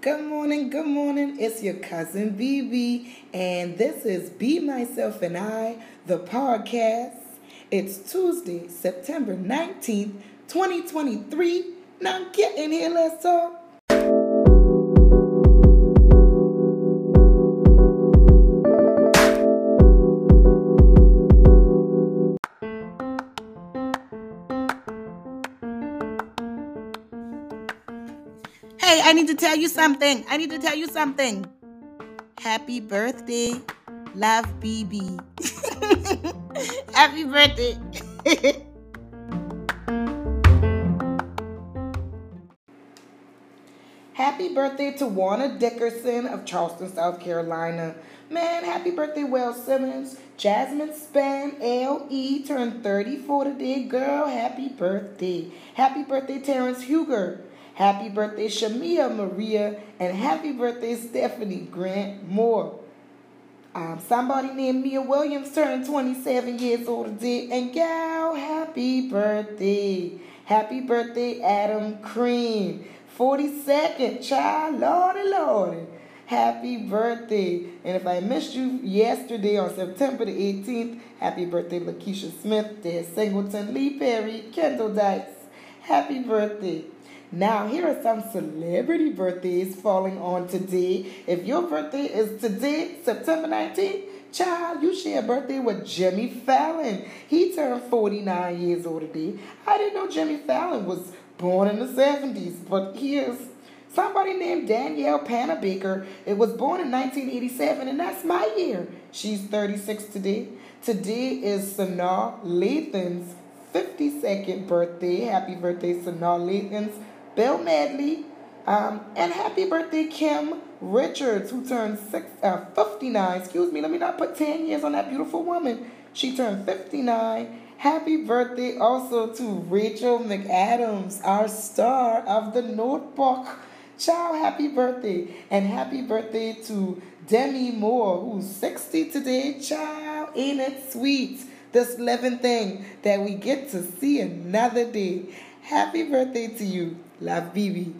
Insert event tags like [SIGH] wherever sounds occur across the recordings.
Good morning, good morning. It's your cousin BB, and this is Be Myself and I, the podcast. It's Tuesday, September 19th, 2023. Now get in here, let's talk. Tell you something. I need to tell you something. Happy birthday, love BB. [LAUGHS] Happy birthday. [LAUGHS] happy birthday to Warner Dickerson of Charleston, South Carolina. Man, happy birthday, Will Simmons. Jasmine Span, L.E. turned 34 today. Girl, happy birthday. Happy birthday, Terrence Huger. Happy birthday, Shamia Maria, and happy birthday, Stephanie Grant Moore. Um, somebody named Mia Williams turned 27 years old today, and gal, happy birthday. Happy birthday, Adam Cream. 42nd, child, lordy, lordy. Happy birthday. And if I missed you yesterday on September the 18th, happy birthday, Lakeisha Smith, Des Singleton, Lee Perry, Kendall Dice. Happy birthday. Now, here are some celebrity birthdays falling on today. If your birthday is today, September 19th, child, you share a birthday with Jimmy Fallon. He turned 49 years old today. I didn't know Jimmy Fallon was born in the 70s, but he is. Somebody named Danielle Panabaker. It was born in 1987, and that's my year. She's 36 today. Today is Sanaa Lathan's 52nd birthday. Happy birthday, Sanaa Lathan's. Bill Medley, um, and happy birthday, Kim Richards, who turned six, uh, 59. Excuse me, let me not put 10 years on that beautiful woman. She turned 59. Happy birthday also to Rachel McAdams, our star of the notebook. Ciao, happy birthday. And happy birthday to Demi Moore, who's 60 today. Ciao, ain't it sweet? This living thing that we get to see another day. Happy birthday to you. Love Bibi.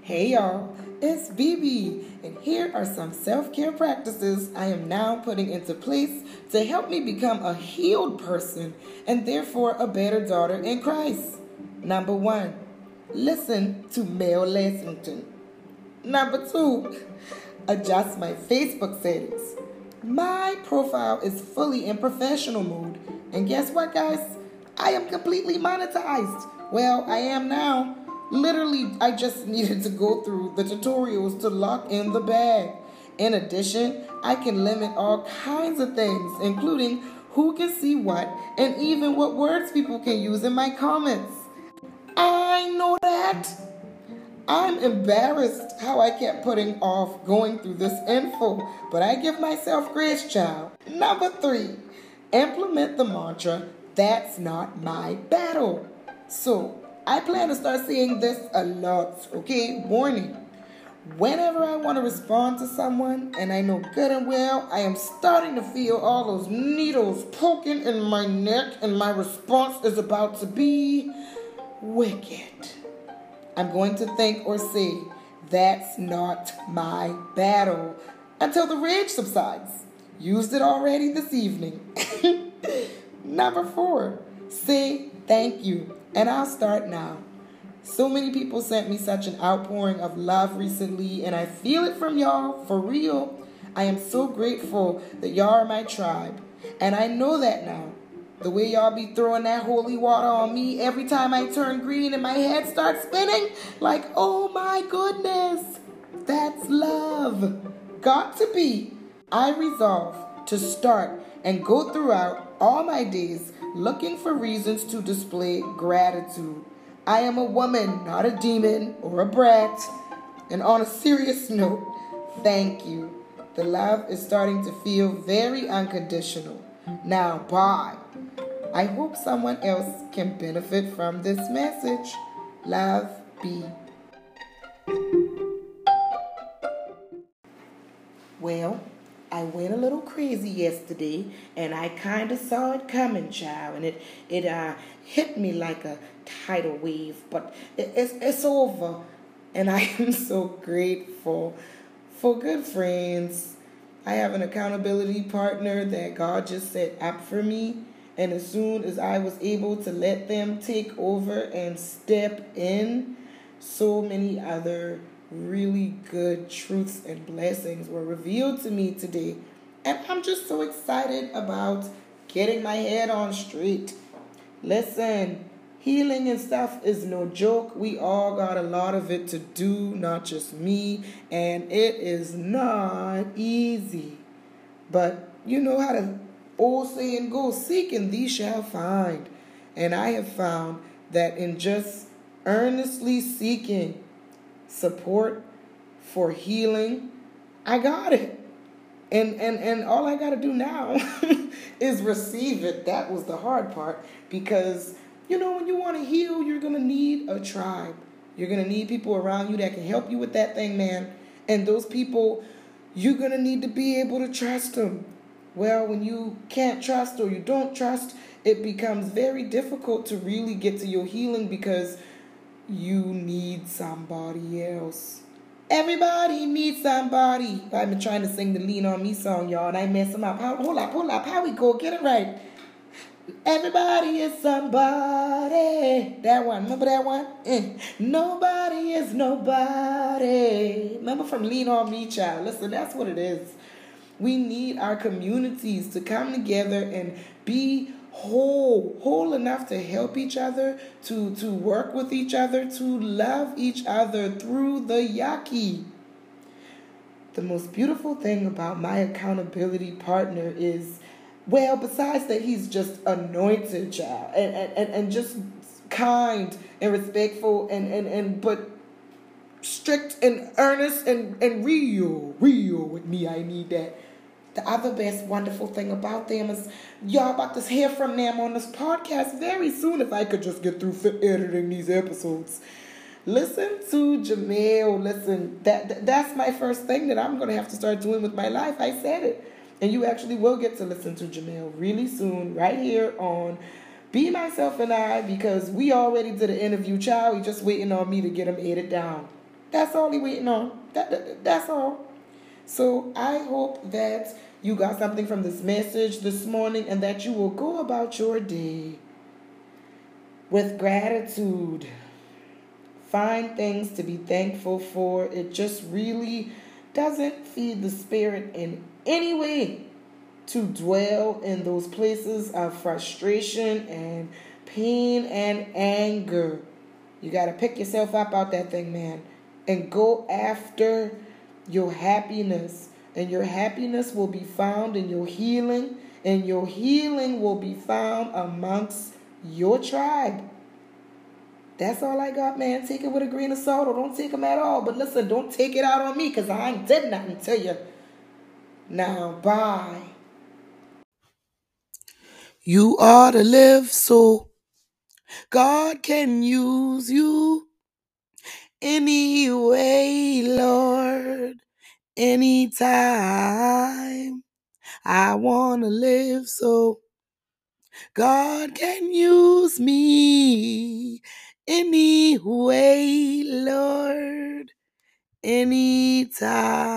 Hey y'all, it's Bibi, and here are some self care practices I am now putting into place to help me become a healed person and therefore a better daughter in Christ. Number one, listen to Mel Lessington. Number two, adjust my Facebook settings. My profile is fully in professional mode, and guess what, guys? I am completely monetized. Well, I am now. Literally, I just [LAUGHS] needed to go through the tutorials to lock in the bag. In addition, I can limit all kinds of things, including who can see what and even what words people can use in my comments. I know that. I'm embarrassed how I kept putting off going through this info, but I give myself grace, child. Number three, implement the mantra that's not my battle. So I plan to start seeing this a lot, okay? Warning. Whenever I want to respond to someone, and I know good and well I am starting to feel all those needles poking in my neck, and my response is about to be wicked, I'm going to think or say, that's not my battle until the rage subsides. Used it already this evening. [LAUGHS] Number four, say thank you. And I'll start now. So many people sent me such an outpouring of love recently, and I feel it from y'all for real. I am so grateful that y'all are my tribe. And I know that now. The way y'all be throwing that holy water on me every time I turn green and my head starts spinning, like, oh my goodness, that's love. Got to be. I resolve to start and go throughout all my days looking for reasons to display gratitude. I am a woman, not a demon or a brat. And on a serious note, thank you. The love is starting to feel very unconditional. Now, bye. I hope someone else can benefit from this message. Love, be. Well, I went a little crazy yesterday, and I kind of saw it coming, child, and it it uh, hit me like a tidal wave. But it, it's it's over, and I am [LAUGHS] so grateful for good friends. I have an accountability partner that God just set up for me. And as soon as I was able to let them take over and step in, so many other really good truths and blessings were revealed to me today. And I'm just so excited about getting my head on straight. Listen, healing and stuff is no joke. We all got a lot of it to do, not just me. And it is not easy. But you know how to old saying goes seek and thee shall find. And I have found that in just earnestly seeking support for healing, I got it. And and and all I got to do now [LAUGHS] is receive it. That was the hard part because you know when you want to heal, you're going to need a tribe. You're going to need people around you that can help you with that thing, man. And those people you're going to need to be able to trust them. Well, when you can't trust or you don't trust, it becomes very difficult to really get to your healing because you need somebody else. Everybody needs somebody. I've been trying to sing the Lean On Me song, y'all, and I mess them up. Hold up, hold up. How we go? Get it right. Everybody is somebody. That one. Remember that one? Mm. Nobody is nobody. Remember from Lean On Me, child. Listen, that's what it is. We need our communities to come together and be whole, whole enough to help each other, to, to work with each other, to love each other through the yucky. The most beautiful thing about my accountability partner is, well, besides that, he's just anointed, child, and, and, and just kind and respectful and, and, and but strict and earnest and, and real, real with me. I need that the other best wonderful thing about them is y'all about to hear from them on this podcast very soon if I could just get through editing these episodes. Listen to Jamel. Listen, that that's my first thing that I'm gonna have to start doing with my life. I said it. And you actually will get to listen to Jamel really soon, right here on Be Myself and I, because we already did an interview, child. We just waiting on me to get him edited down. That's all he waiting on. That, that that's all. So I hope that you got something from this message this morning and that you will go about your day with gratitude. Find things to be thankful for. It just really doesn't feed the spirit in any way to dwell in those places of frustration and pain and anger. You got to pick yourself up out that thing, man, and go after your happiness. And your happiness will be found in your healing, and your healing will be found amongst your tribe. That's all I got, man. Take it with a grain of salt or don't take them at all. But listen, don't take it out on me because I ain't did nothing to you. Now, bye. You ought to live so God can use you anyway, Lord, anytime. I want to live so God can use me anyway, Lord, anytime.